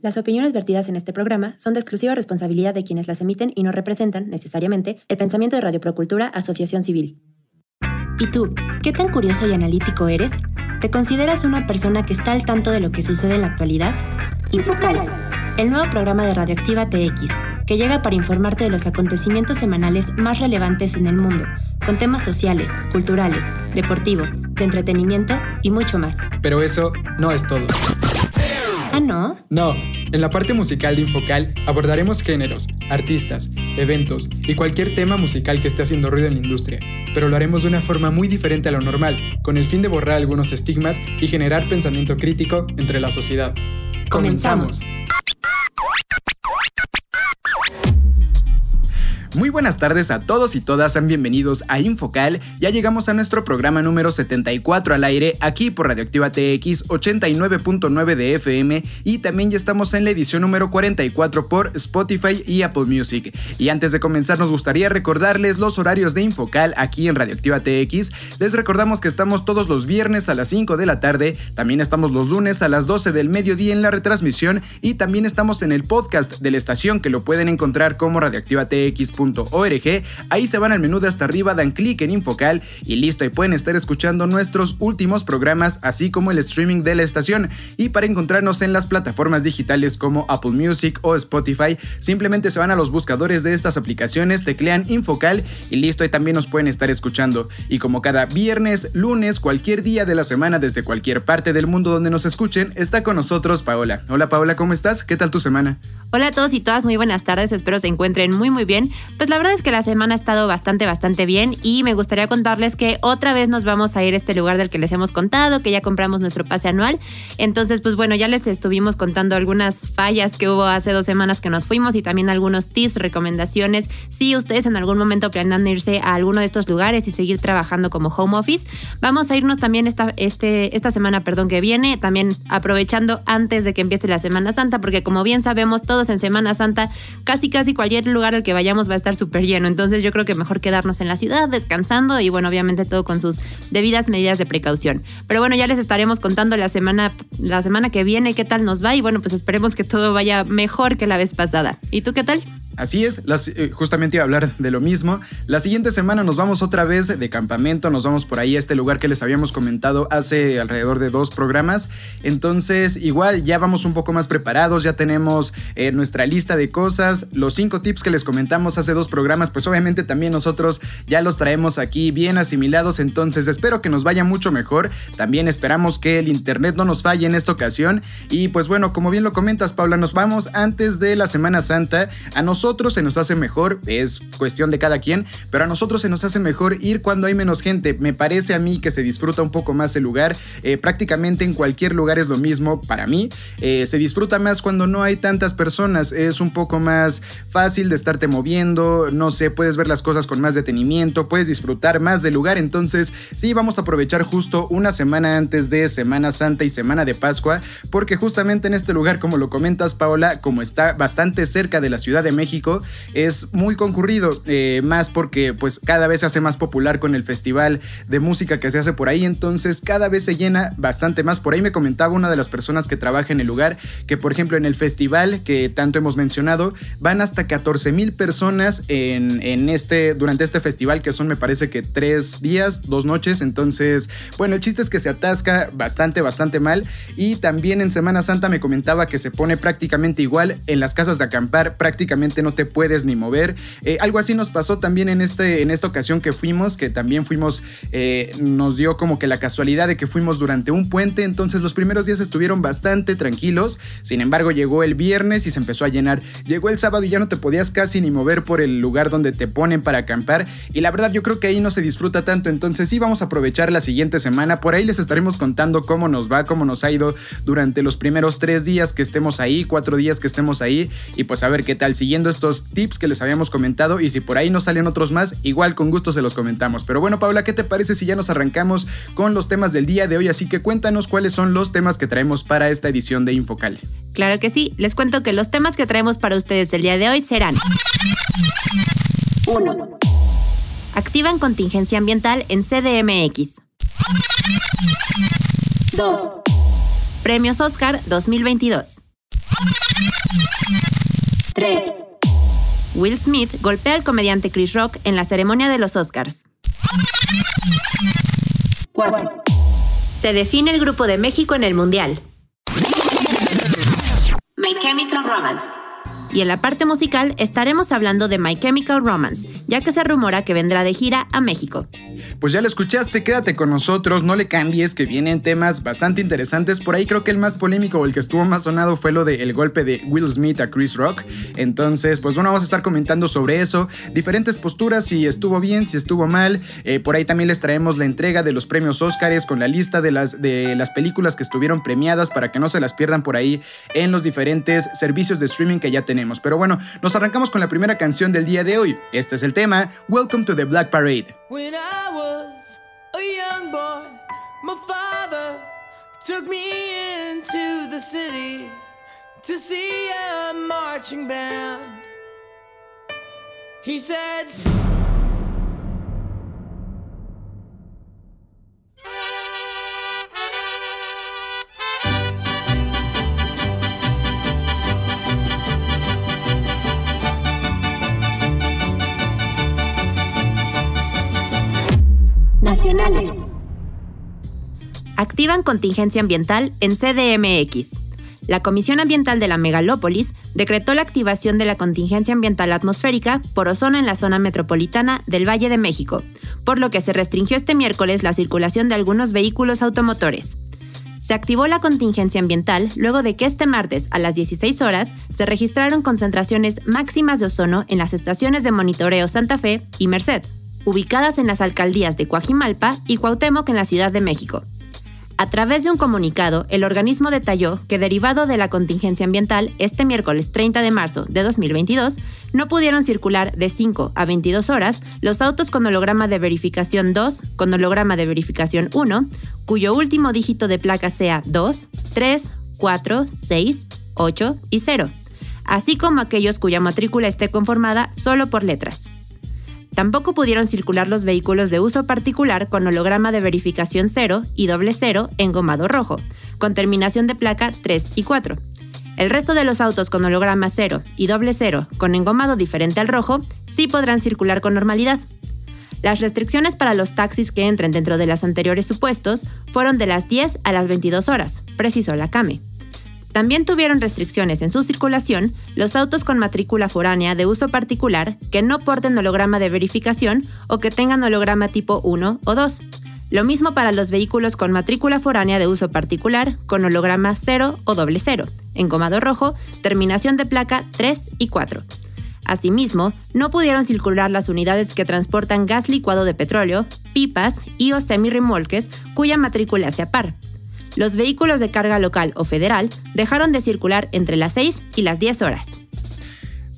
Las opiniones vertidas en este programa son de exclusiva responsabilidad de quienes las emiten y no representan, necesariamente, el pensamiento de Radio Procultura Asociación Civil. ¿Y tú, qué tan curioso y analítico eres? ¿Te consideras una persona que está al tanto de lo que sucede en la actualidad? Infocal, el nuevo programa de Radioactiva TX, que llega para informarte de los acontecimientos semanales más relevantes en el mundo, con temas sociales, culturales, deportivos, de entretenimiento y mucho más. Pero eso no es todo. ¿Ah, no? No, en la parte musical de Infocal abordaremos géneros, artistas, eventos y cualquier tema musical que esté haciendo ruido en la industria, pero lo haremos de una forma muy diferente a lo normal, con el fin de borrar algunos estigmas y generar pensamiento crítico entre la sociedad. Comenzamos. Muy buenas tardes a todos y todas, sean bienvenidos a Infocal. Ya llegamos a nuestro programa número 74 al aire, aquí por Radioactiva TX 89.9 de FM y también ya estamos en la edición número 44 por Spotify y Apple Music. Y antes de comenzar nos gustaría recordarles los horarios de Infocal aquí en Radioactiva TX. Les recordamos que estamos todos los viernes a las 5 de la tarde, también estamos los lunes a las 12 del mediodía en la retransmisión y también estamos en el podcast de la estación que lo pueden encontrar como radioactivatx.com Ahí se van al menú de hasta arriba, dan clic en Infocal y listo, y pueden estar escuchando nuestros últimos programas, así como el streaming de la estación. Y para encontrarnos en las plataformas digitales como Apple Music o Spotify, simplemente se van a los buscadores de estas aplicaciones, teclean Infocal y listo, y también nos pueden estar escuchando. Y como cada viernes, lunes, cualquier día de la semana, desde cualquier parte del mundo donde nos escuchen, está con nosotros Paola. Hola Paola, ¿cómo estás? ¿Qué tal tu semana? Hola a todos y todas, muy buenas tardes, espero se encuentren muy muy bien. Pues la verdad es que la semana ha estado bastante, bastante bien y me gustaría contarles que otra vez nos vamos a ir a este lugar del que les hemos contado, que ya compramos nuestro pase anual. Entonces, pues bueno, ya les estuvimos contando algunas fallas que hubo hace dos semanas que nos fuimos y también algunos tips, recomendaciones. Si ustedes en algún momento planean irse a alguno de estos lugares y seguir trabajando como home office, vamos a irnos también esta, este, esta semana, perdón, que viene, también aprovechando antes de que empiece la Semana Santa, porque como bien sabemos, todos en Semana Santa, casi casi cualquier lugar al que vayamos va a estar súper lleno. Entonces yo creo que mejor quedarnos en la ciudad descansando y bueno, obviamente todo con sus debidas medidas de precaución. Pero bueno, ya les estaremos contando la semana, la semana que viene qué tal nos va y bueno, pues esperemos que todo vaya mejor que la vez pasada. ¿Y tú qué tal? Así es, eh, justamente iba a hablar de lo mismo. La siguiente semana nos vamos otra vez de campamento, nos vamos por ahí a este lugar que les habíamos comentado hace alrededor de dos programas. Entonces, igual ya vamos un poco más preparados, ya tenemos eh, nuestra lista de cosas, los cinco tips que les comentamos hace dos programas, pues obviamente también nosotros ya los traemos aquí bien asimilados, entonces espero que nos vaya mucho mejor. También esperamos que el internet no nos falle en esta ocasión. Y pues bueno, como bien lo comentas, Paula, nos vamos antes de la Semana Santa. A nosotros nosotros se nos hace mejor, es cuestión de cada quien, pero a nosotros se nos hace mejor ir cuando hay menos gente. Me parece a mí que se disfruta un poco más el lugar. Eh, prácticamente en cualquier lugar es lo mismo para mí. Eh, se disfruta más cuando no hay tantas personas. Es un poco más fácil de estarte moviendo. No sé, puedes ver las cosas con más detenimiento, puedes disfrutar más del lugar. Entonces, sí, vamos a aprovechar justo una semana antes de Semana Santa y Semana de Pascua, porque justamente en este lugar, como lo comentas, Paola, como está bastante cerca de la Ciudad de México, es muy concurrido, eh, más porque pues cada vez se hace más popular con el festival de música que se hace por ahí, entonces cada vez se llena bastante más. Por ahí me comentaba una de las personas que trabaja en el lugar que por ejemplo en el festival que tanto hemos mencionado van hasta 14 mil personas en, en, este, durante este festival que son me parece que tres días, dos noches, entonces bueno, el chiste es que se atasca bastante, bastante mal. Y también en Semana Santa me comentaba que se pone prácticamente igual en las casas de acampar, prácticamente no te puedes ni mover. Eh, algo así nos pasó también en, este, en esta ocasión que fuimos, que también fuimos, eh, nos dio como que la casualidad de que fuimos durante un puente, entonces los primeros días estuvieron bastante tranquilos, sin embargo llegó el viernes y se empezó a llenar, llegó el sábado y ya no te podías casi ni mover por el lugar donde te ponen para acampar. Y la verdad yo creo que ahí no se disfruta tanto, entonces sí vamos a aprovechar la siguiente semana, por ahí les estaremos contando cómo nos va, cómo nos ha ido durante los primeros tres días que estemos ahí, cuatro días que estemos ahí. Y pues a ver qué tal, siguiendo estos tips que les habíamos comentado y si por ahí nos salen otros más, igual con gusto se los comentamos. Pero bueno, Paula, ¿qué te parece si ya nos arrancamos con los temas del día de hoy? Así que cuéntanos cuáles son los temas que traemos para esta edición de Infocal. Claro que sí, les cuento que los temas que traemos para ustedes el día de hoy serán 1. Activan contingencia ambiental en CDMX. 2. Premios Oscar 2022. 3. Will Smith golpea al comediante Chris Rock en la ceremonia de los Oscars. 4. Se define el grupo de México en el Mundial. My Chemical Romance. Y en la parte musical estaremos hablando de My Chemical Romance, ya que se rumora que vendrá de gira a México. Pues ya lo escuchaste, quédate con nosotros, no le cambies, que vienen temas bastante interesantes. Por ahí creo que el más polémico o el que estuvo más sonado fue lo del golpe de Will Smith a Chris Rock. Entonces, pues bueno, vamos a estar comentando sobre eso, diferentes posturas, si estuvo bien, si estuvo mal. Eh, por ahí también les traemos la entrega de los premios Oscars con la lista de las, de las películas que estuvieron premiadas para que no se las pierdan por ahí en los diferentes servicios de streaming que ya tenemos. Pero bueno, nos arrancamos con la primera canción del día de hoy. Este es el tema, Welcome to the Black Parade. My father took me into the city to see a marching band. He said, Activan contingencia ambiental en CDMX. La Comisión Ambiental de la Megalópolis decretó la activación de la contingencia ambiental atmosférica por ozono en la zona metropolitana del Valle de México, por lo que se restringió este miércoles la circulación de algunos vehículos automotores. Se activó la contingencia ambiental luego de que este martes a las 16 horas se registraron concentraciones máximas de ozono en las estaciones de monitoreo Santa Fe y Merced, ubicadas en las alcaldías de Coajimalpa y Cuauhtémoc en la Ciudad de México. A través de un comunicado, el organismo detalló que derivado de la contingencia ambiental, este miércoles 30 de marzo de 2022, no pudieron circular de 5 a 22 horas los autos con holograma de verificación 2, con holograma de verificación 1, cuyo último dígito de placa sea 2, 3, 4, 6, 8 y 0, así como aquellos cuya matrícula esté conformada solo por letras. Tampoco pudieron circular los vehículos de uso particular con holograma de verificación 0 y doble 0 engomado rojo, con terminación de placa 3 y 4. El resto de los autos con holograma 0 y doble 0 con engomado diferente al rojo sí podrán circular con normalidad. Las restricciones para los taxis que entren dentro de los anteriores supuestos fueron de las 10 a las 22 horas, precisó la CAME. También tuvieron restricciones en su circulación los autos con matrícula foránea de uso particular que no porten holograma de verificación o que tengan holograma tipo 1 o 2. Lo mismo para los vehículos con matrícula foránea de uso particular con holograma 0 o doble 0, engomado rojo, terminación de placa 3 y 4. Asimismo, no pudieron circular las unidades que transportan gas licuado de petróleo, pipas y o semirremolques cuya matrícula sea par, los vehículos de carga local o federal dejaron de circular entre las 6 y las 10 horas.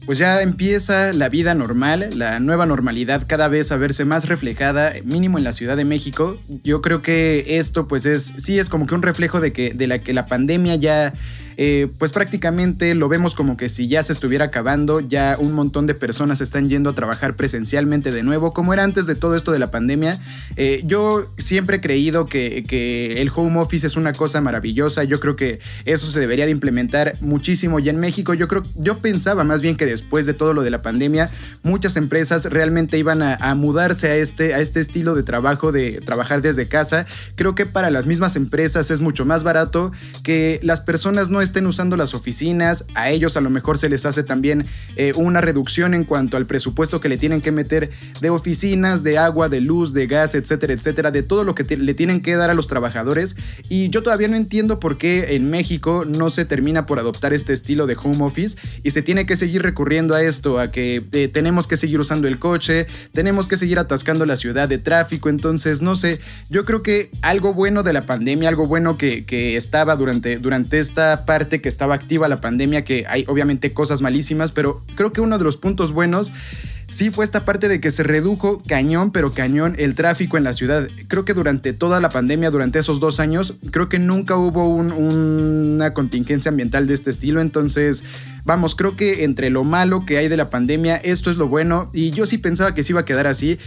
Pues ya empieza la vida normal, la nueva normalidad cada vez a verse más reflejada, mínimo en la Ciudad de México. Yo creo que esto pues es, sí es como que un reflejo de que, de la que la pandemia ya eh, pues prácticamente lo vemos como que si ya se estuviera acabando, ya un montón de personas están yendo a trabajar presencialmente de nuevo, como era antes de todo esto de la pandemia. Eh, yo siempre he creído que, que, el home office es una cosa maravillosa, yo creo que eso se debería de implementar muchísimo ya en México. Yo creo, yo pensaba más bien que después de todo lo de la pandemia, muchas empresas realmente iban a, a mudarse a este, a este estilo de trabajo, de trabajar desde casa. Creo que para las mismas empresas es mucho más barato que las personas no estén usando las oficinas, a ellos a lo mejor se les hace también eh, una reducción en cuanto al presupuesto que le tienen que meter de oficinas, de agua, de luz, de gas, etcétera, etcétera, de todo lo que le tienen que dar a los trabajadores. Y yo todavía no entiendo por qué en México no se termina por adoptar este estilo de home office y se tiene que seguir recurriendo a esto, a que eh, tenemos que seguir usando el coche, tenemos que seguir atascando la ciudad de tráfico. Entonces, no sé, yo creo que algo bueno de la pandemia, algo bueno que, que estaba durante, durante esta parte que estaba activa la pandemia, que hay obviamente cosas malísimas, pero creo que uno de los puntos buenos sí fue esta parte de que se redujo cañón, pero cañón el tráfico en la ciudad. Creo que durante toda la pandemia, durante esos dos años, creo que nunca hubo una contingencia ambiental de este estilo. Entonces, vamos, creo que entre lo malo que hay de la pandemia, esto es lo bueno. Y yo sí pensaba que se iba a quedar así.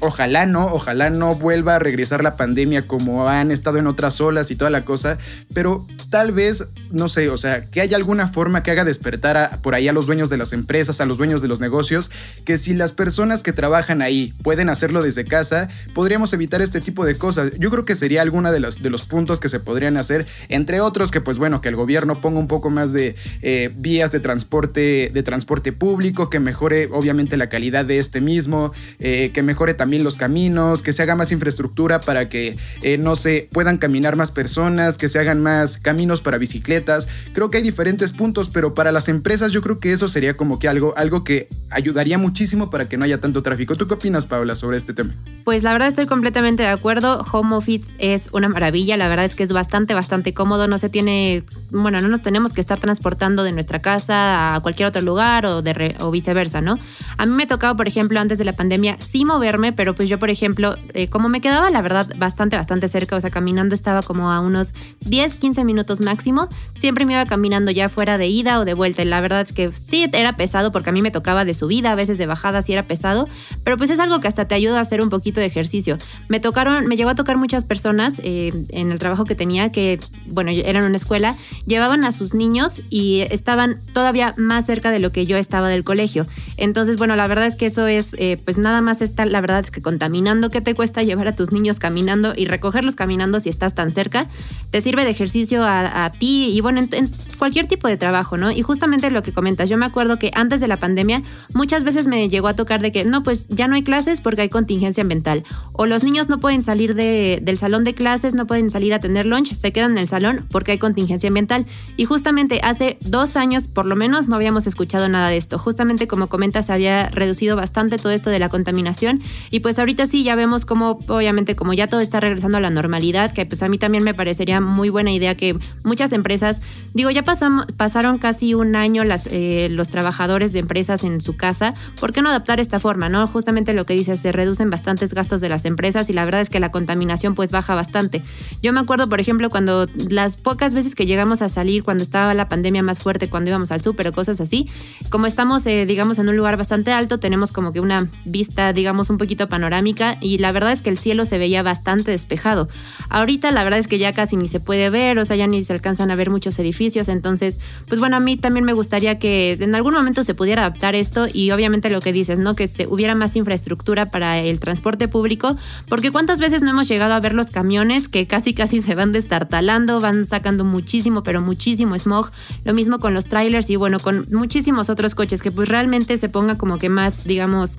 Ojalá no, ojalá no vuelva a regresar la pandemia como han estado en otras olas y toda la cosa, pero tal vez, no sé, o sea, que haya alguna forma que haga despertar por ahí a los dueños de las empresas, a los dueños de los negocios, que si las personas que trabajan ahí pueden hacerlo desde casa, podríamos evitar este tipo de cosas. Yo creo que sería alguna de los, de los puntos que se podrían hacer, entre otros que pues bueno, que el gobierno ponga un poco más de eh, vías de transporte, de transporte público, que mejore obviamente la calidad de este mismo, eh, que mejore también los caminos, que se haga más infraestructura para que eh, no se puedan caminar más personas, que se hagan más caminos para bicicletas. Creo que hay diferentes puntos, pero para las empresas yo creo que eso sería como que algo, algo que ayudaría muchísimo para que no haya tanto tráfico. ¿Tú qué opinas, Paula, sobre este tema? Pues la verdad estoy completamente de acuerdo. Home office es una maravilla. La verdad es que es bastante, bastante cómodo. No se tiene, bueno, no nos tenemos que estar transportando de nuestra casa a cualquier otro lugar o, de o viceversa, ¿no? A mí me tocaba, por ejemplo, antes de la pandemia, sí moverme, pero pues yo, por ejemplo, eh, como me quedaba, la verdad, bastante, bastante cerca, o sea, caminando estaba como a unos 10, 15 minutos máximo, siempre me iba caminando ya fuera de ida o de vuelta. Y la verdad es que sí era pesado porque a mí me tocaba de subida, a veces de bajada, sí era pesado, pero pues es algo que hasta te ayuda a hacer un poquito de ejercicio. Me tocaron, me llegó a tocar muchas personas eh, en el trabajo que tenía que, bueno, eran una escuela, llevaban a sus niños y estaban todavía más cerca de lo que yo estaba del colegio. Entonces, bueno, la verdad es que eso es, eh, pues nada más está, la verdad que contaminando, ¿qué te cuesta llevar a tus niños caminando y recogerlos caminando si estás tan cerca? Te sirve de ejercicio a, ti y bueno, en, cualquier tipo de trabajo, ¿no? Y justamente lo que comentas, yo me acuerdo que antes de la pandemia muchas veces me llegó a tocar de que no, pues ya no hay clases porque hay contingencia ambiental o los niños no pueden salir del salón de clases, no pueden salir a tener lunch, se quedan en el salón porque hay contingencia ambiental. Y justamente hace dos años por lo menos no habíamos escuchado nada de esto. Justamente como comentas, había reducido bastante todo esto de la contaminación y pues ahorita sí ya vemos como obviamente como ya todo está regresando a la normalidad, que pues a mí también me parecería muy buena idea que muchas empresas, digo, ya pasamos, pasaron casi un año las, eh, los trabajadores de empresas en su casa, ¿por qué no adaptar esta forma? no Justamente lo que dices, se reducen bastantes gastos de las empresas y la verdad es que la contaminación pues baja bastante. Yo me acuerdo, por ejemplo, cuando las pocas veces que llegamos a salir, cuando estaba la pandemia más fuerte, cuando íbamos al súper o cosas así, como estamos, eh, digamos, en un lugar bastante alto, tenemos como que una vista, digamos, un poquito panorámica y la verdad es que el cielo se veía bastante despejado. Ahorita la verdad es que ya casi ni se puede ver, o sea, ya ni se alcanzan a ver muchos edificios, entonces, pues bueno, a mí también me gustaría que en algún momento se pudiera adaptar esto y obviamente lo que dices, ¿no? Que se hubiera más infraestructura para el transporte público, porque cuántas veces no hemos llegado a ver los camiones que casi casi se van destartalando, van sacando muchísimo, pero muchísimo smog, lo mismo con los trailers y bueno, con muchísimos otros coches que pues realmente se ponga como que más, digamos,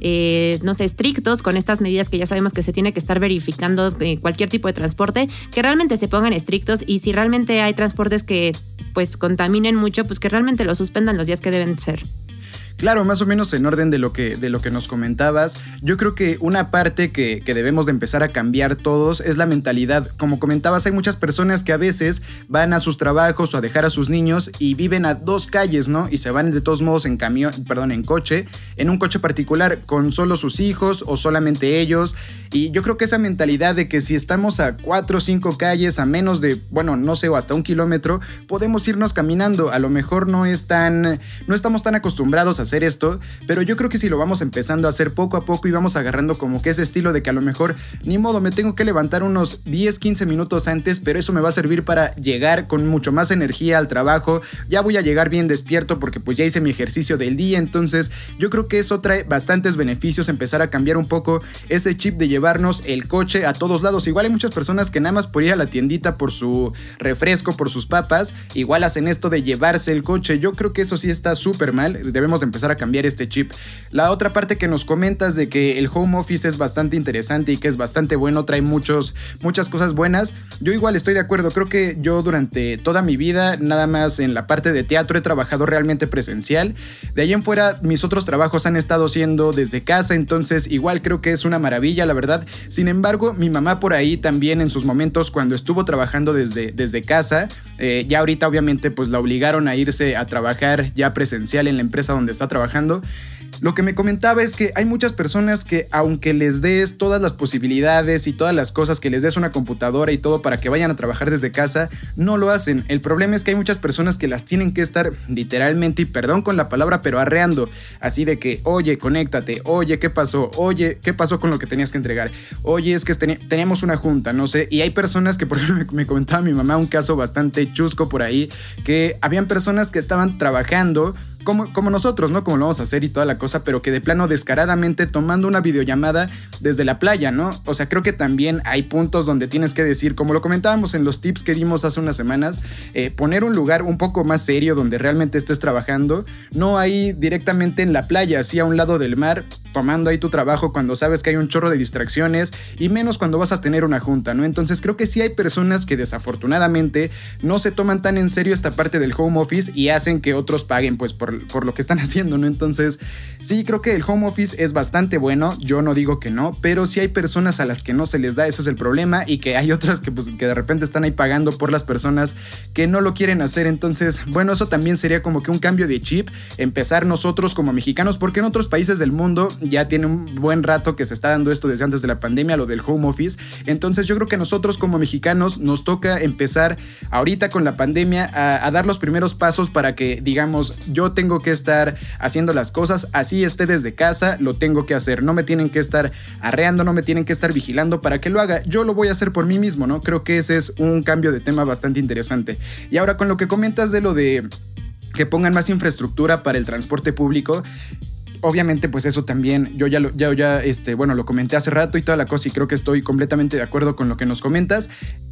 eh, no sé, estrictos con estas medidas que ya sabemos que se tiene que estar verificando cualquier tipo de transporte, que realmente se pongan estrictos y si realmente hay transportes que pues contaminen mucho, pues que realmente lo suspendan los días que deben ser. Claro, más o menos en orden de lo que, de lo que nos comentabas, yo creo que una parte que, que, debemos de empezar a cambiar todos es la mentalidad. Como comentabas, hay muchas personas que a veces van a sus trabajos o a dejar a sus niños y viven a dos calles, ¿no? Y se van de todos modos en camión, perdón, en coche, en un coche particular con solo sus hijos o solamente ellos. Y yo creo que esa mentalidad de que si estamos a cuatro o cinco calles, a menos de, bueno, no sé, o hasta un kilómetro, podemos irnos caminando. A lo mejor no es tan, no estamos tan acostumbrados a hacer esto, pero yo creo que si lo vamos empezando a hacer poco a poco y vamos agarrando como que ese estilo de que a lo mejor ni modo me tengo que levantar unos 10, 15 minutos antes, pero eso me va a servir para llegar con mucho más energía al trabajo, ya voy a llegar bien despierto porque pues ya hice mi ejercicio del día, entonces yo creo que eso trae bastantes beneficios, empezar a cambiar un poco ese chip de llevarnos el coche a todos lados. Igual hay muchas personas que nada más por ir a la tiendita por su refresco, por sus papas, igual hacen esto de llevarse el coche. Yo creo que eso sí está súper mal, debemos de empezar a cambiar este chip. La otra parte que nos comentas de que el home office es bastante interesante y que es bastante bueno, trae muchos, muchas cosas buenas. Yo igual estoy de acuerdo, creo que yo durante toda mi vida, nada más en la parte de teatro, he trabajado realmente presencial. De ahí en fuera, mis otros trabajos han estado siendo desde casa, entonces igual creo que es una maravilla, la verdad. Sin embargo, mi mamá por ahí también en sus momentos cuando estuvo trabajando desde, desde casa, Eh, ya ahorita obviamente pues la obligaron a irse a trabajar ya presencial en la empresa donde trabajando. Lo que me comentaba es que hay muchas personas que aunque les des todas las posibilidades y todas las cosas que les des una computadora y todo para que vayan a trabajar desde casa, no lo hacen. El problema es que hay muchas personas que las tienen que estar literalmente, y perdón con la palabra, pero arreando. Así de que, oye, conéctate, oye, ¿qué pasó? Oye, ¿qué pasó con lo que tenías que entregar? Oye, es que teníamos una junta, no sé. Y hay personas que, por ejemplo, me comentaba mi mamá un caso bastante chusco por ahí, que habían personas que estaban trabajando como, nosotros, ¿no? Como lo vamos a hacer y toda la cosa, pero que de plano descaradamente tomando una videollamada desde la playa, ¿no? O sea, creo que también hay puntos donde tienes que decir, como lo comentábamos en los tips que dimos hace unas semanas, eh, poner un lugar un poco más serio donde realmente estés trabajando, no ahí directamente en la playa, así a un lado del mar, tomando ahí tu trabajo cuando sabes que hay un chorro de distracciones y menos cuando vas a tener una junta, ¿no? Entonces creo que sí hay personas que desafortunadamente no se toman tan en serio esta parte del home office y hacen que otros paguen pues por, por lo que están haciendo, ¿no? Entonces sí creo que el home office es bastante bueno, yo no digo que no, pero sí hay personas a las que no se les da, ese es el problema y que hay otras que pues que de repente están ahí pagando por las personas que no lo quieren hacer, entonces bueno, eso también sería como que un cambio de chip, empezar nosotros como mexicanos, porque en otros países del mundo ya tiene un buen rato que se está dando esto desde antes de la pandemia, lo del home office. Entonces yo creo que nosotros como mexicanos nos toca empezar ahorita con la pandemia a, dar los primeros pasos para que digamos yo tengo que estar haciendo las cosas así esté desde casa, lo tengo que hacer. No me tienen que estar arreando, no me tienen que estar vigilando para que lo haga. Yo lo voy a hacer por mí mismo, ¿no? Creo que ese es un cambio de tema bastante interesante. Y ahora con lo que comentas de lo de que pongan más infraestructura para el transporte público obviamente, pues eso también, yo ya lo, ya, este, bueno, lo comenté hace rato y toda la cosa y creo que estoy completamente de acuerdo con lo que nos comentas.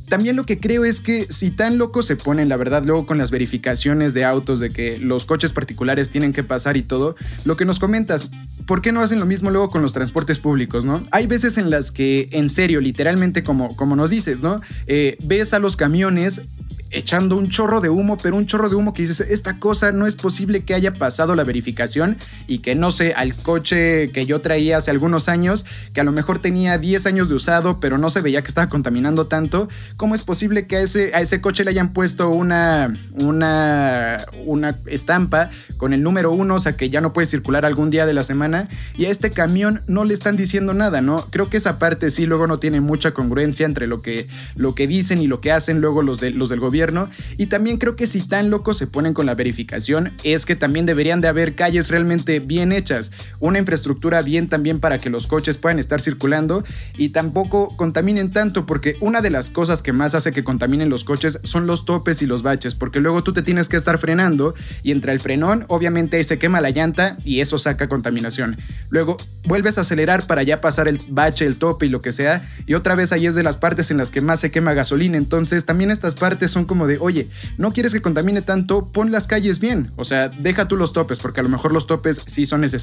También lo que creo es que si tan locos se ponen, la verdad, luego con las verificaciones de autos, de que los coches particulares tienen que pasar y todo, lo que nos comentas, ¿por qué no hacen lo mismo luego con los transportes públicos, no? Hay veces en las que, en serio, literalmente como, como nos dices, ¿no? Eh, ves a los camiones echando un chorro de humo, pero un chorro de humo que dices, esta cosa no es posible que haya pasado la verificación y que no al coche que yo traía hace algunos años, que a lo mejor tenía 10 años de usado, pero no se veía que estaba contaminando tanto, ¿cómo es posible que a ese, a ese coche le hayan puesto una, una, una estampa con el número uno, o sea que ya no puede circular algún día de la semana, y a este camión no le están diciendo nada, ¿no? Creo que esa parte sí luego no tiene mucha congruencia entre lo que, lo que dicen y lo que hacen luego los, de, los del gobierno, y también creo que si tan locos se ponen con la verificación, es que también deberían de haber calles realmente bien hechas, una infraestructura bien también para que los coches puedan estar circulando y tampoco contaminen tanto, porque una de las cosas que más hace que contaminen los coches son los topes y los baches, porque luego tú te tienes que estar frenando y entre el frenón obviamente se quema la llanta y eso saca contaminación. Luego vuelves a acelerar para ya pasar el bache, el tope y lo que sea, y otra vez ahí es de las partes en las que más se quema gasolina, entonces también estas partes son como de, oye, no quieres que contamine tanto, pon las calles bien, o sea, deja tú los topes, porque a lo mejor los topes sí son necesarios,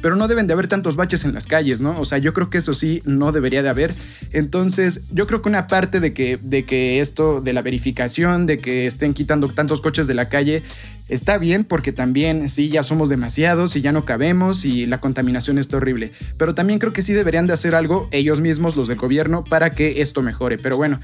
pero no deben de haber tantos baches en las calles, ¿no? O sea, yo creo que eso sí no debería de haber, entonces yo creo que una parte de que de que esto de la verificación, de que estén quitando tantos coches de la calle, está bien porque también sí, ya somos demasiados y ya no cabemos y la contaminación está horrible. Pero también creo que sí deberían de hacer algo ellos mismos, los del gobierno, para que esto mejore. Pero bueno,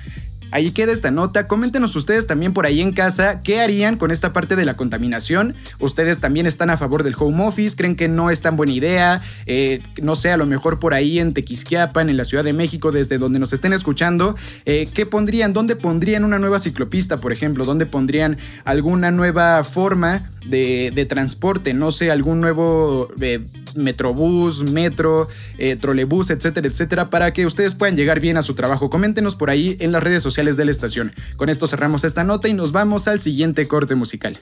Ahí queda esta nota. Coméntenos ustedes también por ahí en casa qué harían con esta parte de la contaminación. Ustedes también están a favor del home office, creen que no es tan buena idea. Eh, no sé, a lo mejor por ahí en Tequisquiapan, en la Ciudad de México, desde donde nos estén escuchando, eh, ¿qué pondrían? ¿Dónde pondrían una nueva ciclopista, por ejemplo? ¿Dónde pondrían alguna nueva forma de, transporte, no sé, algún nuevo eh, metrobús, metro, eh, trolebús, etcétera, etcétera, para que ustedes puedan llegar bien a su trabajo. Coméntenos por ahí en las redes sociales de la estación. Con esto cerramos esta nota y nos vamos al siguiente corte musical.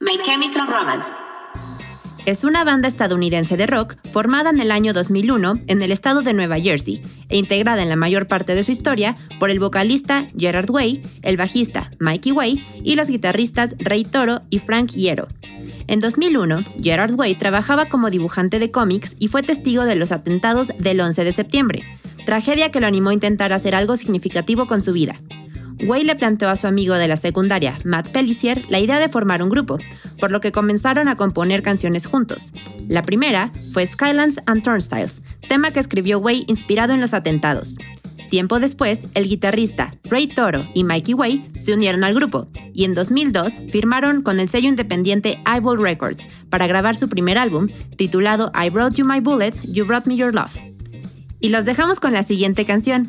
My Chemical Romance es una banda estadounidense de rock formada en el año 2001 en el estado de Nueva Jersey e integrada en la mayor parte de su historia por el vocalista Gerard Way, el bajista Mikey Way y los guitarristas Ray Toro y Frank Hierro. En 2001, Gerard Way trabajaba como dibujante de cómics y fue testigo de los atentados del 11 de septiembre, tragedia que lo animó a intentar hacer algo significativo con su vida. Way le planteó a su amigo de la secundaria, Matt Pellissier, la idea de formar un grupo, por lo que comenzaron a componer canciones juntos. La primera fue Skylands and Turnstiles, tema que escribió Way inspirado en los atentados. Tiempo después, el guitarrista Ray Toro y Mikey Way se unieron al grupo y en 2002 firmaron con el sello independiente Eyeball Records para grabar su primer álbum, titulado I Brought You My Bullets, You Brought Me Your Love. Y los dejamos con la siguiente canción.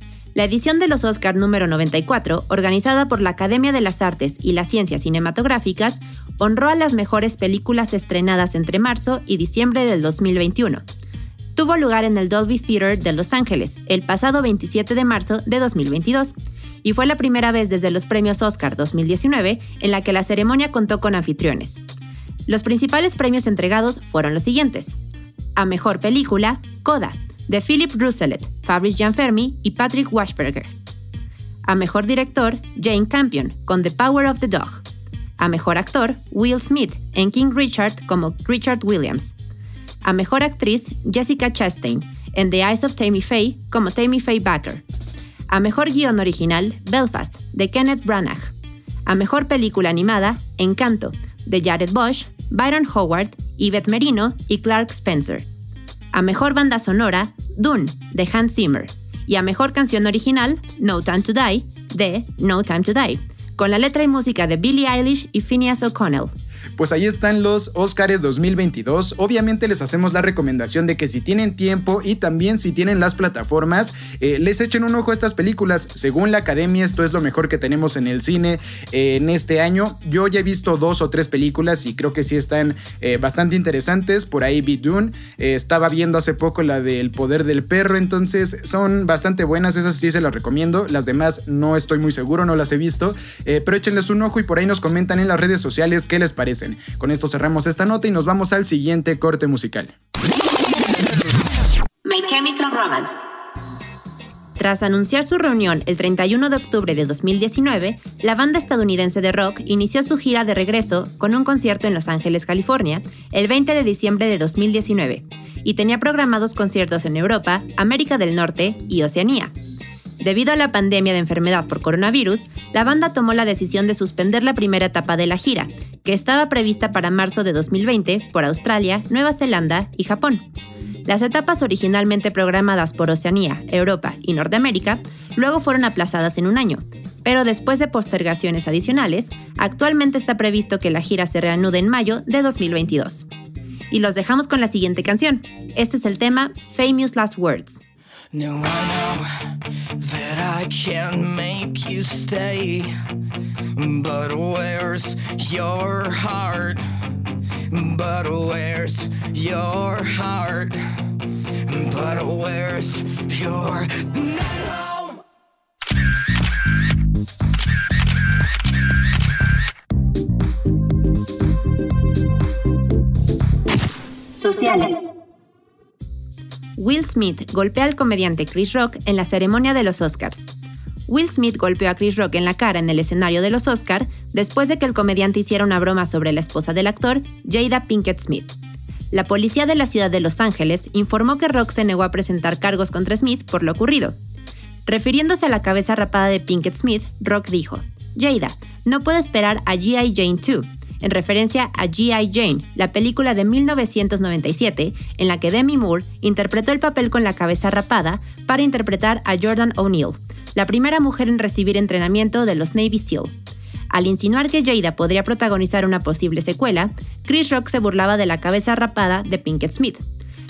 La edición de los Oscar número 94, organizada por la Academia de las Artes y las Ciencias Cinematográficas, honró a las mejores películas estrenadas entre marzo y diciembre del 2021. Tuvo lugar en el Dolby Theater de Los Ángeles el pasado 27 de marzo de 2022 y fue la primera vez desde los premios Oscar 2019 en la que la ceremonia contó con anfitriones. Los principales premios entregados fueron los siguientes. A Mejor Película, Coda, de Philip Rousselet, Fabrice Gianfermi y Patrick Washberger. A Mejor Director, Jane Campion, con The Power of the Dog. A Mejor Actor, Will Smith, en King Richard como Richard Williams. A Mejor Actriz, Jessica Chastain, en The Eyes of Tammy Faye como Tammy Faye Baker. A Mejor Guión Original, Belfast, de Kenneth Branagh. A Mejor Película Animada, Encanto, de Jared Bosch, Byron Howard, Yvette Merino y Clark Spencer. A Mejor Banda Sonora, Dune, de Hans Zimmer. Y a Mejor Canción Original, No Time to Die, de No Time to Die, con la letra y música de Billie Eilish y Phineas O'Connell pues ahí están los Oscars 2022. Obviamente les hacemos la recomendación de que si tienen tiempo y también si tienen las plataformas, eh, les echen un ojo a estas películas. Según la academia, esto es lo mejor que tenemos en el cine eh, en este año. Yo ya he visto dos o tres películas y creo que sí están eh, bastante interesantes. Por ahí vi Dune, estaba viendo hace poco la del poder del perro, entonces son bastante buenas, esas sí se las recomiendo. Las demás no estoy muy seguro, no las he visto, pero échenles un ojo y por ahí nos comentan en las redes sociales qué les parece. Con esto cerramos esta nota y nos vamos al siguiente corte musical. My Chemical Romance. Tras anunciar su reunión el 31 de octubre de 2019, la banda estadounidense de rock inició su gira de regreso con un concierto en Los Ángeles, California, el 20 de diciembre de 2019, y tenía programados conciertos en Europa, América del Norte y Oceanía. Debido a la pandemia de enfermedad por coronavirus, la banda tomó la decisión de suspender la primera etapa de la gira, que estaba prevista para marzo de 2020 por Australia, Nueva Zelanda y Japón. Las etapas originalmente programadas por Oceanía, Europa y Norteamérica luego fueron aplazadas en un año, pero después de postergaciones adicionales, actualmente está previsto que la gira se reanude en mayo de 2022. Y los dejamos con la siguiente canción. Este es el tema Famous Last Words. Now I know that I can't make you stay, but where's your heart? But where's your heart? But where's your home? Sociales. Will Smith golpea al comediante Chris Rock en la ceremonia de los Oscars. Will Smith golpeó a Chris Rock en la cara en el escenario de los Oscars después de que el comediante hiciera una broma sobre la esposa del actor, Jada Pinkett Smith. La policía de la ciudad de Los Ángeles informó que Rock se negó a presentar cargos contra Smith por lo ocurrido. Refiriéndose a la cabeza rapada de Pinkett Smith, Rock dijo, Jada, no puedo esperar a G.I. Jane 2 en referencia a G.I. Jane, la película de 1997 en la que Demi Moore interpretó el papel con la cabeza rapada para interpretar a Jordan O'Neill, la primera mujer en recibir entrenamiento de los Navy SEAL. Al insinuar que Jada podría protagonizar una posible secuela, Chris Rock se burlaba de la cabeza rapada de Pinkett Smith.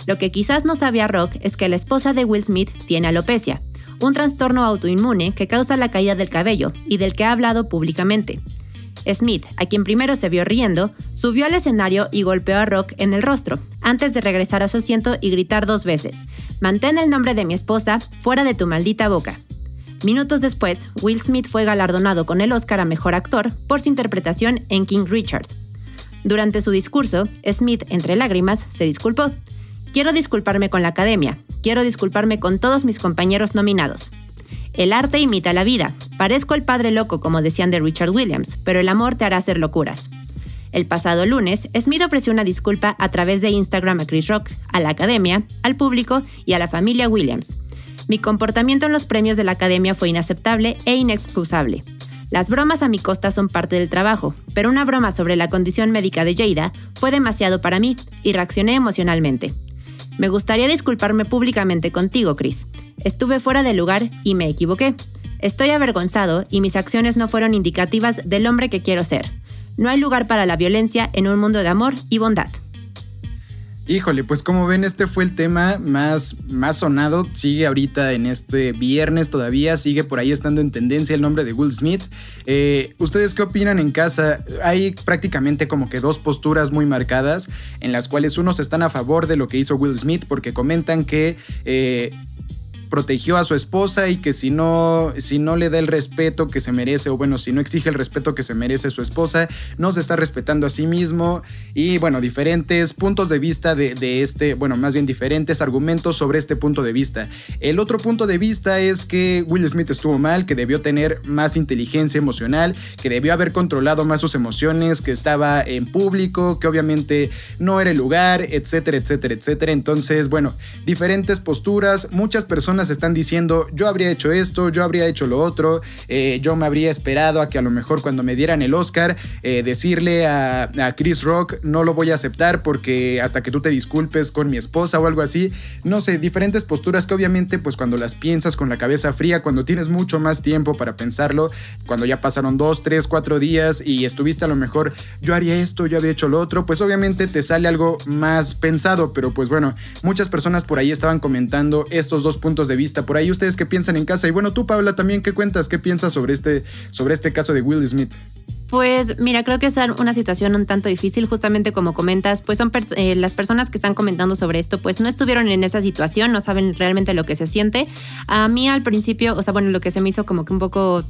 Lo que quizás no sabía Rock es que la esposa de Will Smith tiene alopecia, un trastorno autoinmune que causa la caída del cabello y del que ha hablado públicamente. Smith, a quien primero se vio riendo, subió al escenario y golpeó a Rock en el rostro, antes de regresar a su asiento y gritar dos veces, Mantén el nombre de mi esposa fuera de tu maldita boca. Minutos después, Will Smith fue galardonado con el Oscar a Mejor Actor por su interpretación en King Richard. Durante su discurso, Smith, entre lágrimas, se disculpó. Quiero disculparme con la academia, quiero disculparme con todos mis compañeros nominados. El arte imita la vida. Parezco el padre loco, como decían de Richard Williams, pero el amor te hará hacer locuras. El pasado lunes, Smith ofreció una disculpa a través de Instagram a Chris Rock, a la academia, al público y a la familia Williams. Mi comportamiento en los premios de la academia fue inaceptable e inexcusable. Las bromas a mi costa son parte del trabajo, pero una broma sobre la condición médica de Jada fue demasiado para mí y reaccioné emocionalmente. Me gustaría disculparme públicamente contigo, Chris. Estuve fuera de lugar y me equivoqué. Estoy avergonzado y mis acciones no fueron indicativas del hombre que quiero ser. No hay lugar para la violencia en un mundo de amor y bondad. Híjole, pues como ven, este fue el tema más, más sonado. Sigue ahorita en este viernes todavía, sigue por ahí estando en tendencia el nombre de Will Smith. Eh, ¿Ustedes qué opinan en casa? Hay prácticamente como que dos posturas muy marcadas en las cuales unos están a favor de lo que hizo Will Smith porque comentan que eh, protegió a su esposa y que si no, si no le da el respeto que se merece, o bueno, si no exige el respeto que se merece su esposa, no se está respetando a sí mismo. Y bueno, diferentes puntos de vista de, de este, bueno, más bien diferentes argumentos sobre este punto de vista. El otro punto de vista es que Will Smith estuvo mal, que debió tener más inteligencia emocional, que debió haber controlado más sus emociones, que estaba en público, que obviamente no era el lugar, etcétera, etcétera, etcétera. Entonces, bueno, diferentes posturas, muchas personas están diciendo, yo habría hecho esto, yo habría hecho lo otro, eh, yo me habría esperado a que a lo mejor cuando me dieran el Oscar, eh, decirle a, a, Chris Rock, no lo voy a aceptar porque hasta que tú te disculpes con mi esposa o algo así. No sé, diferentes posturas que obviamente pues cuando las piensas con la cabeza fría, cuando tienes mucho más tiempo para pensarlo, cuando ya pasaron dos, tres, cuatro días y estuviste a lo mejor, yo haría esto, yo había hecho lo otro, pues obviamente te sale algo más pensado, pero pues bueno, muchas personas por ahí estaban comentando estos dos puntos de vista. Por ahí ustedes qué piensan en casa. Y bueno, tú, Paula, también, ¿qué cuentas? ¿Qué piensas sobre este, sobre este caso de Will Smith? Pues mira, creo que es una situación un tanto difícil, justamente como comentas, pues son eh, las personas que están comentando sobre esto, pues no estuvieron en esa situación, no saben realmente lo que se siente. A mí al principio, o sea, bueno, lo que se me hizo como que un poco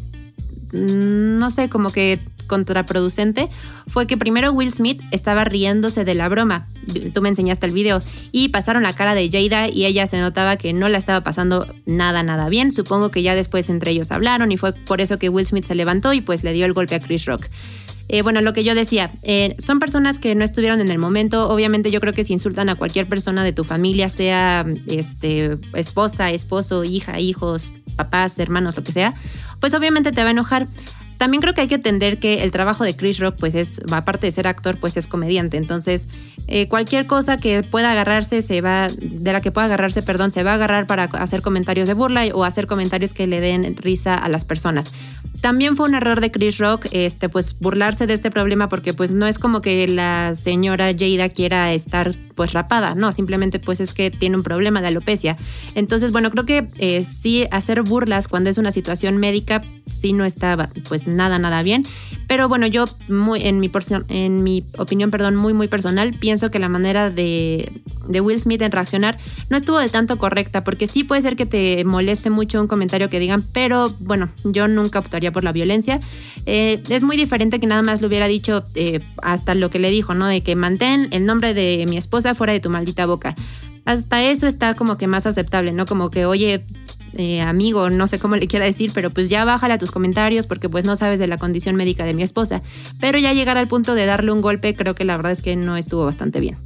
no sé, como que contraproducente, fue que primero Will Smith estaba riéndose de la broma. Tú me enseñaste el video y pasaron la cara de Jada y ella se notaba que no la estaba pasando nada, nada bien. Supongo que ya después entre ellos hablaron y fue por eso que Will Smith se levantó y pues le dio el golpe a Chris Rock. Eh, bueno, lo que yo decía, eh, son personas que no estuvieron en el momento. Obviamente yo creo que si insultan a cualquier persona de tu familia, sea este, esposa, esposo, hija, hijos, papás, hermanos, lo que sea, pues obviamente te va a enojar. También creo que hay que entender que el trabajo de Chris Rock, pues es, aparte de ser actor, pues es comediante. Entonces, eh, cualquier cosa que pueda agarrarse, se va, de la que pueda agarrarse, perdón, se va a agarrar para hacer comentarios de burla o hacer comentarios que le den risa a las personas. También fue un error de Chris Rock, este, pues burlarse de este problema porque pues no es como que la señora Jada quiera estar pues rapada, no, simplemente pues es que tiene un problema de alopecia. Entonces, bueno, creo que eh, sí hacer burlas cuando es una situación médica sí no estaba pues nada, nada bien. Pero bueno, yo muy, en, mi en mi opinión, perdón, muy, muy personal, pienso que la manera de, de Will Smith en reaccionar no estuvo del tanto correcta, porque sí puede ser que te moleste mucho un comentario que digan, pero bueno, yo nunca optaría por la violencia. Eh, es muy diferente que nada más lo hubiera dicho eh, hasta lo que le dijo, ¿no? De que mantén el nombre de mi esposa fuera de tu maldita boca hasta eso está como que más aceptable, ¿no? Como que, oye, eh, amigo, no sé cómo le quiera decir, pero pues ya bájale a tus comentarios porque pues no sabes de la condición médica de mi esposa. Pero ya llegar al punto de darle un golpe, creo que la verdad es que no estuvo bastante bien.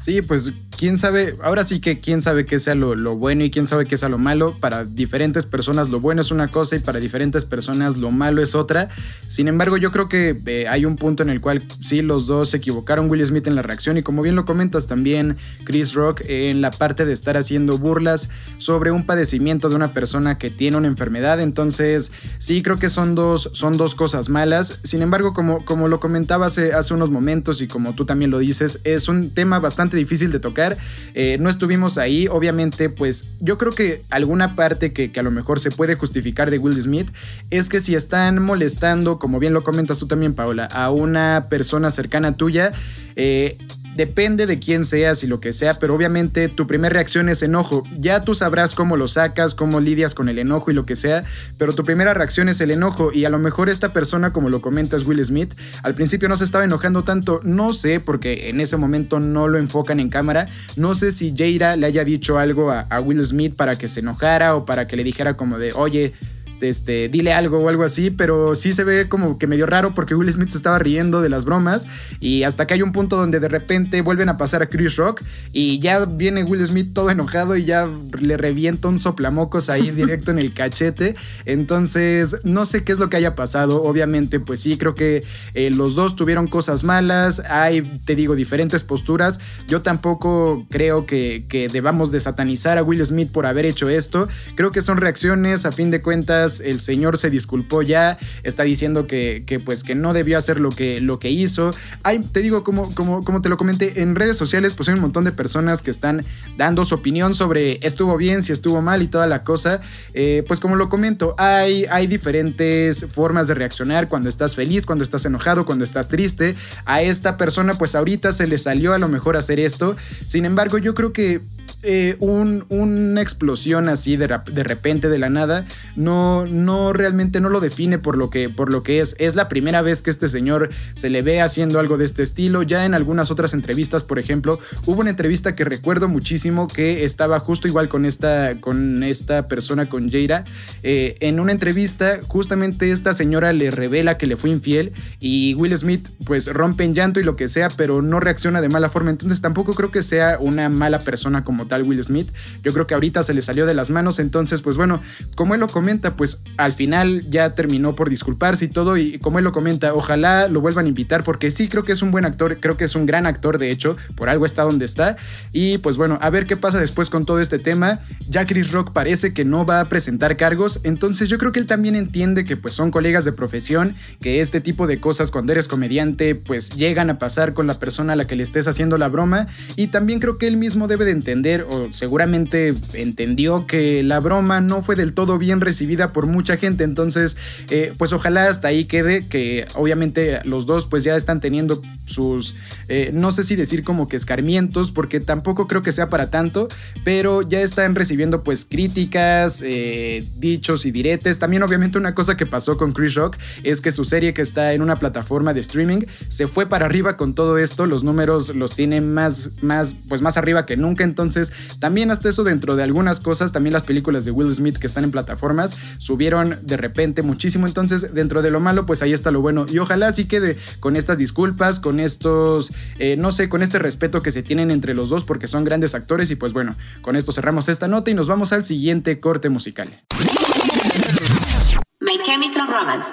Sí, pues quién sabe, ahora sí que quién sabe qué sea lo, bueno y quién sabe qué sea lo malo. Para diferentes personas lo bueno es una cosa y para diferentes personas lo malo es otra. Sin embargo, yo creo que eh, hay un punto en el cual sí los dos se equivocaron, Will Smith en la reacción y como bien lo comentas también Chris Rock en la parte de estar haciendo burlas sobre un padecimiento de una persona que tiene una enfermedad. Entonces, sí creo que son dos, son dos cosas malas. Sin embargo, como, como lo comentaba hace unos momentos y como tú también lo dices, es un tema bastante difícil de tocar eh, no estuvimos ahí, obviamente, pues yo creo que alguna parte que, que, a lo mejor se puede justificar de Will Smith es que si están molestando, como bien lo comentas tú también, Paula, a una persona cercana tuya, eh, depende de quién seas y lo que sea, pero obviamente tu primera reacción es enojo. Ya tú sabrás cómo lo sacas, cómo lidias con el enojo y lo que sea, pero tu primera reacción es el enojo. Y a lo mejor esta persona, como lo comentas Will Smith, al principio no se estaba enojando tanto, no sé, porque en ese momento no lo enfocan en cámara, no sé si Jaira le haya dicho algo a, a Will Smith para que se enojara o para que le dijera como de, oye, este, dile algo o algo así, pero sí se ve como que medio raro porque Will Smith se estaba riendo de las bromas y hasta que hay un punto donde de repente vuelven a pasar a Chris Rock y ya viene Will Smith todo enojado y ya le revienta un soplamocos ahí directo en el cachete. Entonces, no sé qué es lo que haya pasado. Obviamente, pues sí, creo que eh, los dos tuvieron cosas malas. Hay, te digo, diferentes posturas. Yo tampoco creo que, que debamos de satanizar a Will Smith por haber hecho esto. Creo que son reacciones, a fin de cuentas, el señor se disculpó ya, está diciendo que, que pues que no debió hacer lo que, lo que hizo. Hay, te digo, como, como, como te lo comenté, en redes sociales pues hay un montón de personas que están dando su opinión sobre estuvo bien, si estuvo mal y toda la cosa. Eh, pues como lo comento, hay, hay diferentes formas de reaccionar cuando estás feliz, cuando estás enojado, cuando estás triste. A esta persona pues ahorita se le salió a lo mejor hacer esto. Sin embargo, yo creo que eh, una explosión así de, de, repente de la nada no, no realmente no lo define por lo, que, por lo que es. Es la primera vez que este señor se le ve haciendo algo de este estilo. Ya en algunas otras entrevistas, por ejemplo, hubo una entrevista que recuerdo muchísimo que estaba justo igual con esta, con esta persona, con Jaira. Eh, en una entrevista, justamente esta señora le revela que le fue infiel y Will Smith pues rompe en llanto y lo que sea, pero no reacciona de mala forma. Entonces tampoco creo que sea una mala persona como tal Will Smith. Yo creo que ahorita se le salió de las manos. Entonces, pues bueno, como él lo comenta, pues al final ya terminó por disculparse y todo. Y como él lo comenta, ojalá lo vuelvan a invitar porque sí creo que es un buen actor, creo que es un gran actor de hecho, por algo está donde está. Y pues bueno, a ver qué pasa después con todo este tema. Ya Chris Rock parece que no va a presentar cargos, entonces yo creo que él también entiende que pues son colegas de profesión, que este tipo de cosas cuando eres comediante pues llegan a pasar con la persona a la que le estés haciendo la broma y también creo que él mismo debe de entender o seguramente entendió que la broma no fue del todo bien recibida por mucha gente, entonces eh, pues ojalá hasta ahí quede que obviamente los dos pues ya están teniendo sus, eh, no sé si decir como que escarmientos, porque tampoco creo que sea para tanto, pero ya están recibiendo pues críticas, eh, dichos y diretes. También obviamente una cosa que pasó con Chris Rock es que su serie que está en una plataforma de streaming se fue para arriba con todo esto, los números los tiene más, más, pues más arriba que nunca, entonces también hasta eso dentro de algunas cosas, también las películas de Will Smith que están en plataformas subieron de repente muchísimo, entonces dentro de lo malo pues ahí está lo bueno y ojalá sí quede con estas disculpas, con estos, eh, no sé, con este respeto que se tienen entre los dos porque son grandes actores y pues bueno, con esto cerramos esta nota y nos vamos al siguiente corte musical. My Chemical Romance.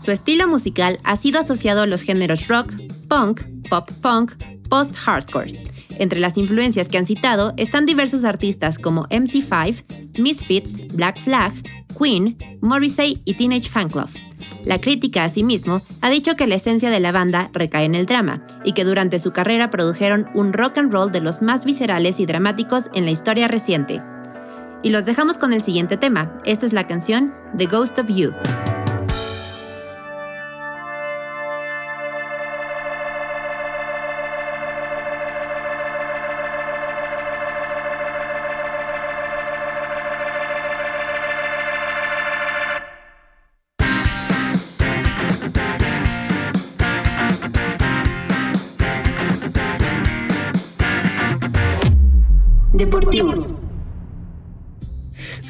Su estilo musical ha sido asociado a los géneros rock, punk, pop punk, post-hardcore. Entre las influencias que han citado están diversos artistas como MC5, Misfits, Black Flag, Queen, Morrissey y Teenage Fanclub. La crítica, asimismo, ha dicho que la esencia de la banda recae en el drama y que durante su carrera produjeron un rock and roll de los más viscerales y dramáticos en la historia reciente. Y los dejamos con el siguiente tema. Esta es la canción The Ghost of You.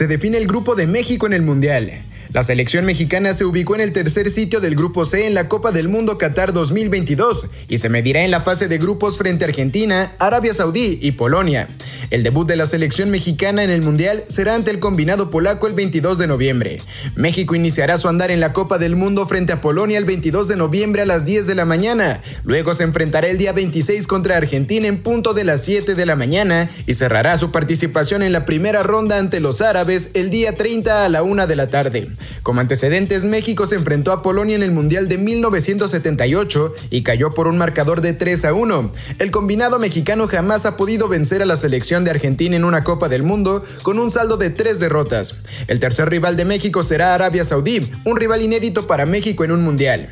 Se define el grupo de México en el Mundial. La selección mexicana se ubicó en el tercer sitio del Grupo C en la Copa del Mundo Qatar 2022 y se medirá en la fase de grupos frente a Argentina, Arabia Saudí y Polonia. El debut de la selección mexicana en el Mundial será ante el combinado polaco el 22 de noviembre. México iniciará su andar en la Copa del Mundo frente a Polonia el 22 de noviembre a las 10 de la mañana. Luego se enfrentará el día 26 contra Argentina en punto de las 7 de la mañana y cerrará su participación en la primera ronda ante los árabes el día 30 a la 1 de la tarde. Como antecedentes, México se enfrentó a Polonia en el Mundial de 1978 y cayó por un marcador de 3 a 1. El combinado mexicano jamás ha podido vencer a la selección de Argentina en una Copa del Mundo con un saldo de 3 derrotas. El tercer rival de México será Arabia Saudí, un rival inédito para México en un Mundial.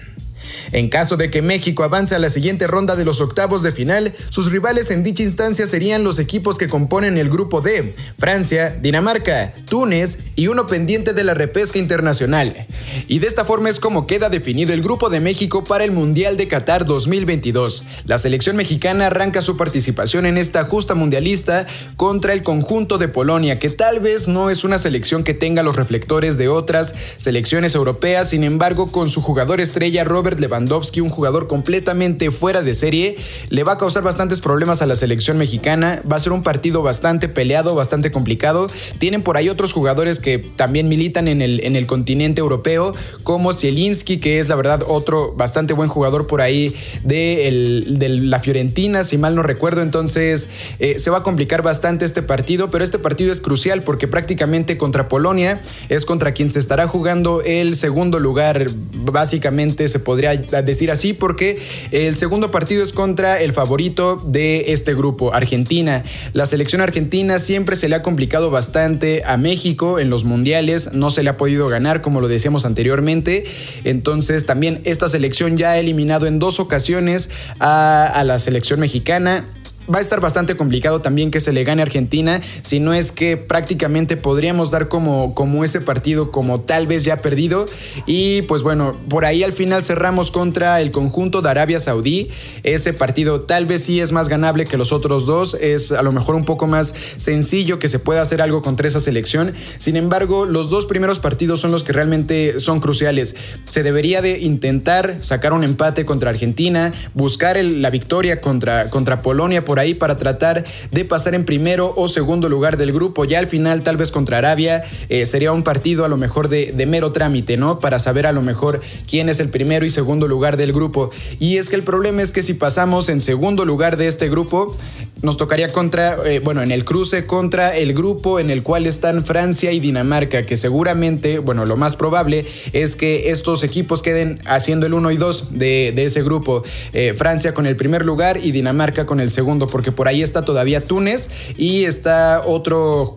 En caso de que México avance a la siguiente ronda de los octavos de final, sus rivales en dicha instancia serían los equipos que componen el grupo D, Francia, Dinamarca, Túnez y uno pendiente de la repesca internacional. Y de esta forma es como queda definido el grupo de México para el Mundial de Qatar 2022. La selección mexicana arranca su participación en esta justa mundialista contra el conjunto de Polonia, que tal vez no es una selección que tenga los reflectores de otras selecciones europeas, sin embargo con su jugador estrella Robert Lewandowski, un jugador completamente fuera de serie, le va a causar bastantes problemas a la selección mexicana, va a ser un partido bastante peleado, bastante complicado, tienen por ahí otros jugadores que también militan en el, en el continente europeo, como Zielinski, que es la verdad otro bastante buen jugador por ahí de, de la Fiorentina, si mal no recuerdo, entonces eh, se va a complicar bastante este partido, pero este partido es crucial porque prácticamente contra Polonia es contra quien se estará jugando el segundo lugar, básicamente se podría decir así, porque el segundo partido es contra el favorito de este grupo, Argentina. La selección argentina siempre se le ha complicado bastante a México en los mundiales, no se le ha podido ganar como lo decíamos anteriormente, entonces también esta selección ya ha eliminado en dos ocasiones a, a la selección mexicana va a estar bastante complicado también que se le gane a Argentina, si no es que prácticamente podríamos dar como, como ese partido como tal vez ya perdido. Y pues bueno, por ahí al final cerramos contra el conjunto de Arabia Saudí. Ese partido tal vez sí es más ganable que los otros dos, es a lo mejor un poco más sencillo que se pueda hacer algo contra esa selección. Sin embargo, los dos primeros partidos son los que realmente son cruciales. Se debería de intentar sacar un empate contra Argentina, buscar la victoria contra, contra Polonia ahí para tratar de pasar en primero o segundo lugar del grupo. Ya al final, tal vez contra Arabia, eh, sería un partido a lo mejor de, mero trámite, ¿no? Para saber a lo mejor quién es el primero y segundo lugar del grupo. Y es que el problema es que si pasamos en segundo lugar de este grupo, nos tocaría contra, eh, bueno, en el cruce contra el grupo en el cual están Francia y Dinamarca, que seguramente, bueno, lo más probable es que estos equipos queden haciendo el 1 y 2 de, de ese grupo. Eh, Francia con el primer lugar y Dinamarca con el segundo, porque por ahí está todavía Túnez y está otro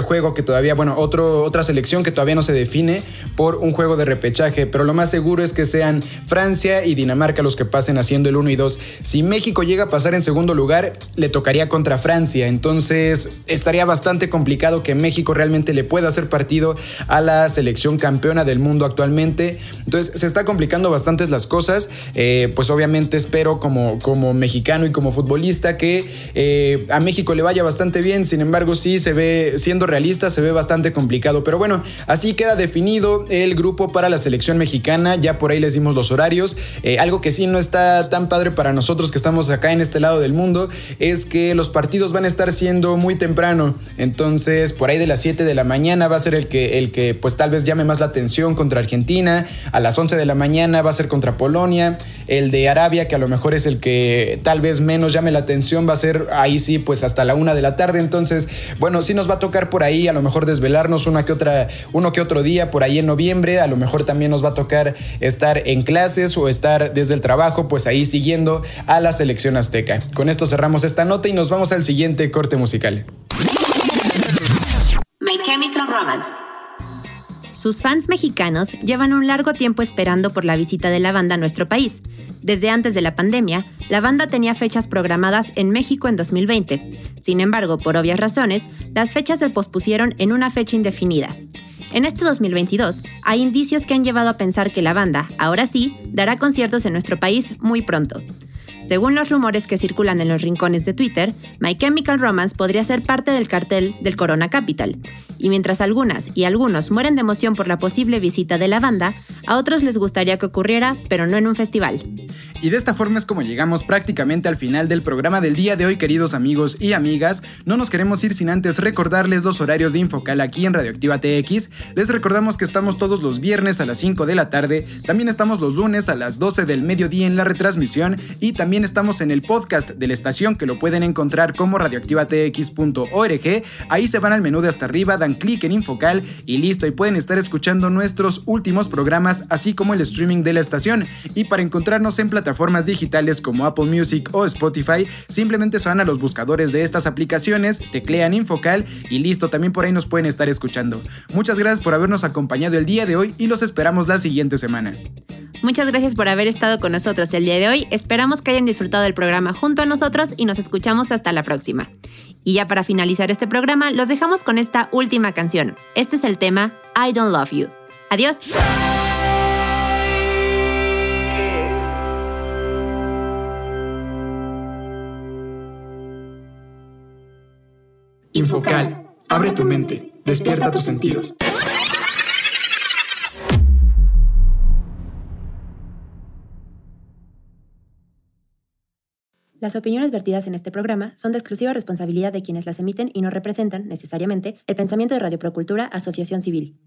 juego que todavía, bueno, otro, otra selección que todavía no se define por un juego de repechaje, pero lo más seguro es que sean Francia y Dinamarca los que pasen haciendo el 1 y 2. Si México llega a pasar en segundo lugar, le tocaría contra Francia, entonces estaría bastante complicado que México realmente le pueda hacer partido a la selección campeona del mundo actualmente. Entonces se está complicando bastante las cosas, eh, pues obviamente espero como, como mexicano y como futbolista que eh, a México le vaya bastante bien, sin embargo sí se ve siendo realista se ve bastante complicado. Pero bueno, así queda definido el grupo para la selección mexicana. Ya por ahí les dimos los horarios. Eh, algo que sí no está tan padre para nosotros que estamos acá en este lado del mundo es que los partidos van a estar siendo muy temprano. Entonces, por ahí de las 7 de la mañana va a ser el que, el que pues tal vez llame más la atención contra Argentina. A las 11 de la mañana va a ser contra Polonia. El de Arabia, que a lo mejor es el que tal vez menos llame la atención, va a ser ahí sí, pues hasta la 1 de la tarde. Entonces, bueno, sí nos va a tocar por ahí, a lo mejor desvelarnos una que otra, uno que otro día por ahí en noviembre, a lo mejor también nos va a tocar estar en clases o estar desde el trabajo, pues ahí siguiendo a la selección azteca. Con esto cerramos esta nota y nos vamos al siguiente corte musical. My Chemical Romance. Sus fans mexicanos llevan un largo tiempo esperando por la visita de la banda a nuestro país. Desde antes de la pandemia, la banda tenía fechas programadas en México en 2020. Sin embargo, por obvias razones, las fechas se pospusieron en una fecha indefinida. En este 2022, hay indicios que han llevado a pensar que la banda, ahora sí, dará conciertos en nuestro país muy pronto. Según los rumores que circulan en los rincones de Twitter, My Chemical Romance podría ser parte del cartel del Corona Capital. Y mientras algunas y algunos mueren de emoción por la posible visita de la banda, a otros les gustaría que ocurriera, pero no en un festival. Y de esta forma es como llegamos prácticamente al final del programa del día de hoy, queridos amigos y amigas. No nos queremos ir sin antes recordarles los horarios de Infocal aquí en Radioactiva TX. Les recordamos que estamos todos los viernes a las 5 de la tarde, también estamos los lunes a las 12 del mediodía en la retransmisión y también estamos en el podcast de la estación que lo pueden encontrar como radioactivatx.org. Ahí se van al menú de hasta arriba, dan clic en Infocal y listo, y pueden estar escuchando nuestros últimos programas, así como el streaming de la estación. Y para encontrarnos en plataformas digitales como Apple Music o Spotify, simplemente se van a los buscadores de estas aplicaciones, teclean Infocal y listo, también por ahí nos pueden estar escuchando. Muchas gracias por habernos acompañado el día de hoy y los esperamos la siguiente semana. Muchas gracias por haber estado con nosotros el día de hoy. Esperamos que hayan disfrutado del programa junto a nosotros y nos escuchamos hasta la próxima. Y ya para finalizar este programa, los dejamos con esta última canción. Este es el tema I Don't Love You. Adiós. Infocal. Abre tu mente. Despierta tus sentidos. Las opiniones vertidas en este programa son de exclusiva responsabilidad de quienes las emiten y no representan, necesariamente, el pensamiento de Radio Procultura Asociación Civil.